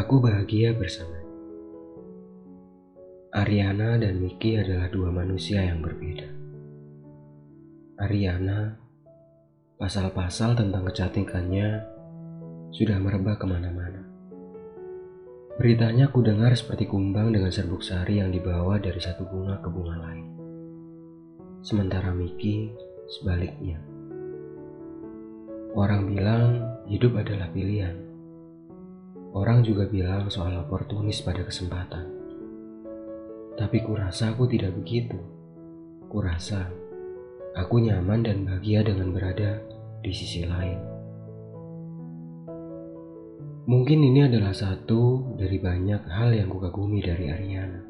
Aku bahagia bersama. Ariana dan Miki adalah dua manusia yang berbeda. Ariana, pasal-pasal tentang kecantikannya sudah merebak ke mana-mana. Beritanya ku dengar seperti kumbang dengan serbuk sari yang dibawa dari satu bunga ke bunga lain. Sementara Miki sebaliknya. Orang bilang hidup adalah pilihan. Orang juga bilang soal oportunis pada kesempatan. Tapi kurasa aku tidak begitu. Kurasa aku nyaman dan bahagia dengan berada di sisi lain. Mungkin ini adalah satu dari banyak hal yang kukagumi dari Ariana.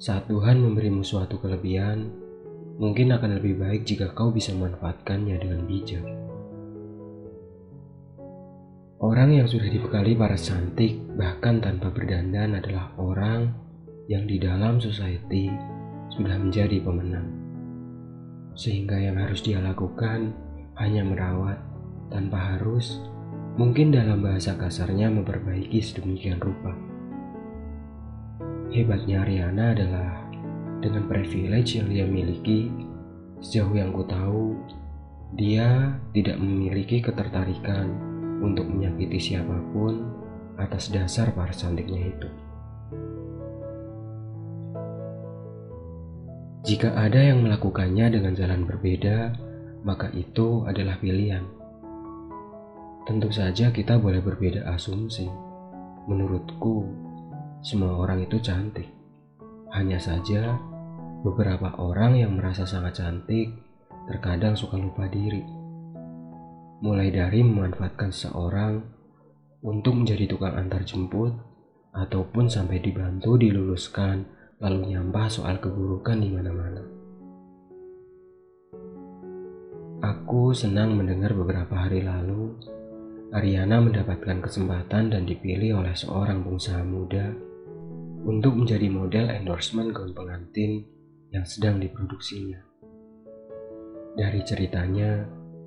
Saat Tuhan memberimu suatu kelebihan, mungkin akan lebih baik jika kau bisa memanfaatkannya dengan bijak. Orang yang sudah dibekali para cantik, bahkan tanpa berdandan, adalah orang yang di dalam society sudah menjadi pemenang. Sehingga yang harus dia lakukan hanya merawat tanpa harus, mungkin dalam bahasa kasarnya memperbaiki sedemikian rupa. Hebatnya Riana adalah dengan privilege yang dia miliki, sejauh yang ku tahu, dia tidak memiliki ketertarikan untuk menyakiti siapa pun atas dasar para cantiknya itu. Jika ada yang melakukannya dengan jalan berbeda, maka itu adalah pilihan. Tentu saja kita boleh berbeda asumsi. Menurutku, semua orang itu cantik. Hanya saja, beberapa orang yang merasa sangat cantik terkadang suka lupa diri mulai dari memanfaatkan seseorang untuk menjadi tukang antar jemput ataupun sampai dibantu diluluskan lalu nyampah soal keburukan di mana-mana. Aku senang mendengar beberapa hari lalu Ariana mendapatkan kesempatan dan dipilih oleh seorang pengusaha muda untuk menjadi model endorsement gaun pengantin yang sedang diproduksinya. Dari ceritanya,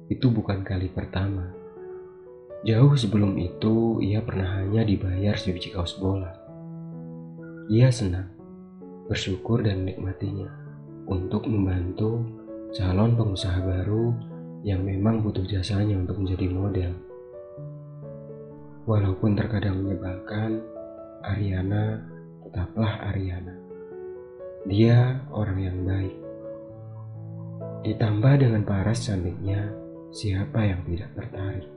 itu bukan kali pertama. Jauh sebelum itu, ia pernah hanya dibayar sebiji kaos bola. Ia senang, bersyukur dan menikmatinya untuk membantu calon pengusaha baru yang memang butuh jasanya untuk menjadi model. Walaupun terkadang menyebalkan, Ariana tetaplah Ariana. Dia orang yang baik. Ditambah dengan paras cantiknya, Siapa yang tidak tertarik?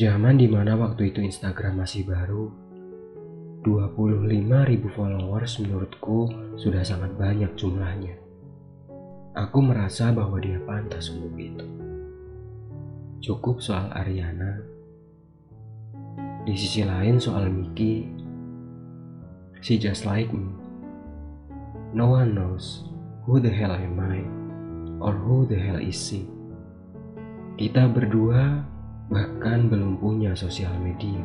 Zaman di mana waktu itu Instagram masih baru, 25 ribu followers menurutku sudah sangat banyak jumlahnya. Aku merasa bahwa dia pantas untuk itu. Cukup soal Ariana. Di sisi lain soal Miki, she just like me. No one knows Who the hell am I? Or who the hell is she? Kita berdua bahkan belum punya sosial media.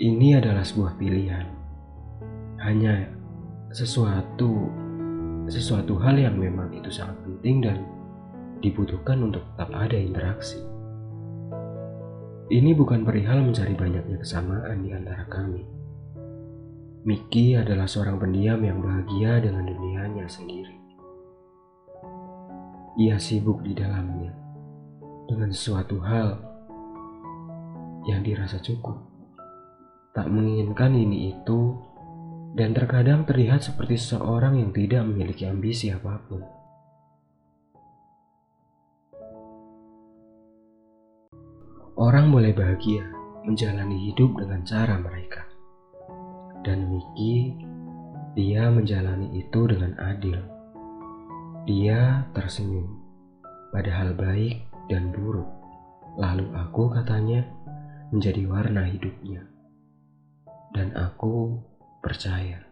Ini adalah sebuah pilihan. Hanya sesuatu sesuatu hal yang memang itu sangat penting dan dibutuhkan untuk tetap ada interaksi. Ini bukan perihal mencari banyaknya kesamaan di antara kami Miki adalah seorang pendiam yang bahagia dengan dunianya sendiri. Ia sibuk di dalamnya dengan sesuatu hal yang dirasa cukup. Tak menginginkan ini itu dan terkadang terlihat seperti seseorang yang tidak memiliki ambisi apa pun. Orang boleh bahagia menjalani hidup dengan cara mereka dan Miki, dia menjalani itu dengan adil. Dia tersenyum, padahal baik dan buruk. Lalu aku katanya menjadi warna hidupnya. Dan aku percaya.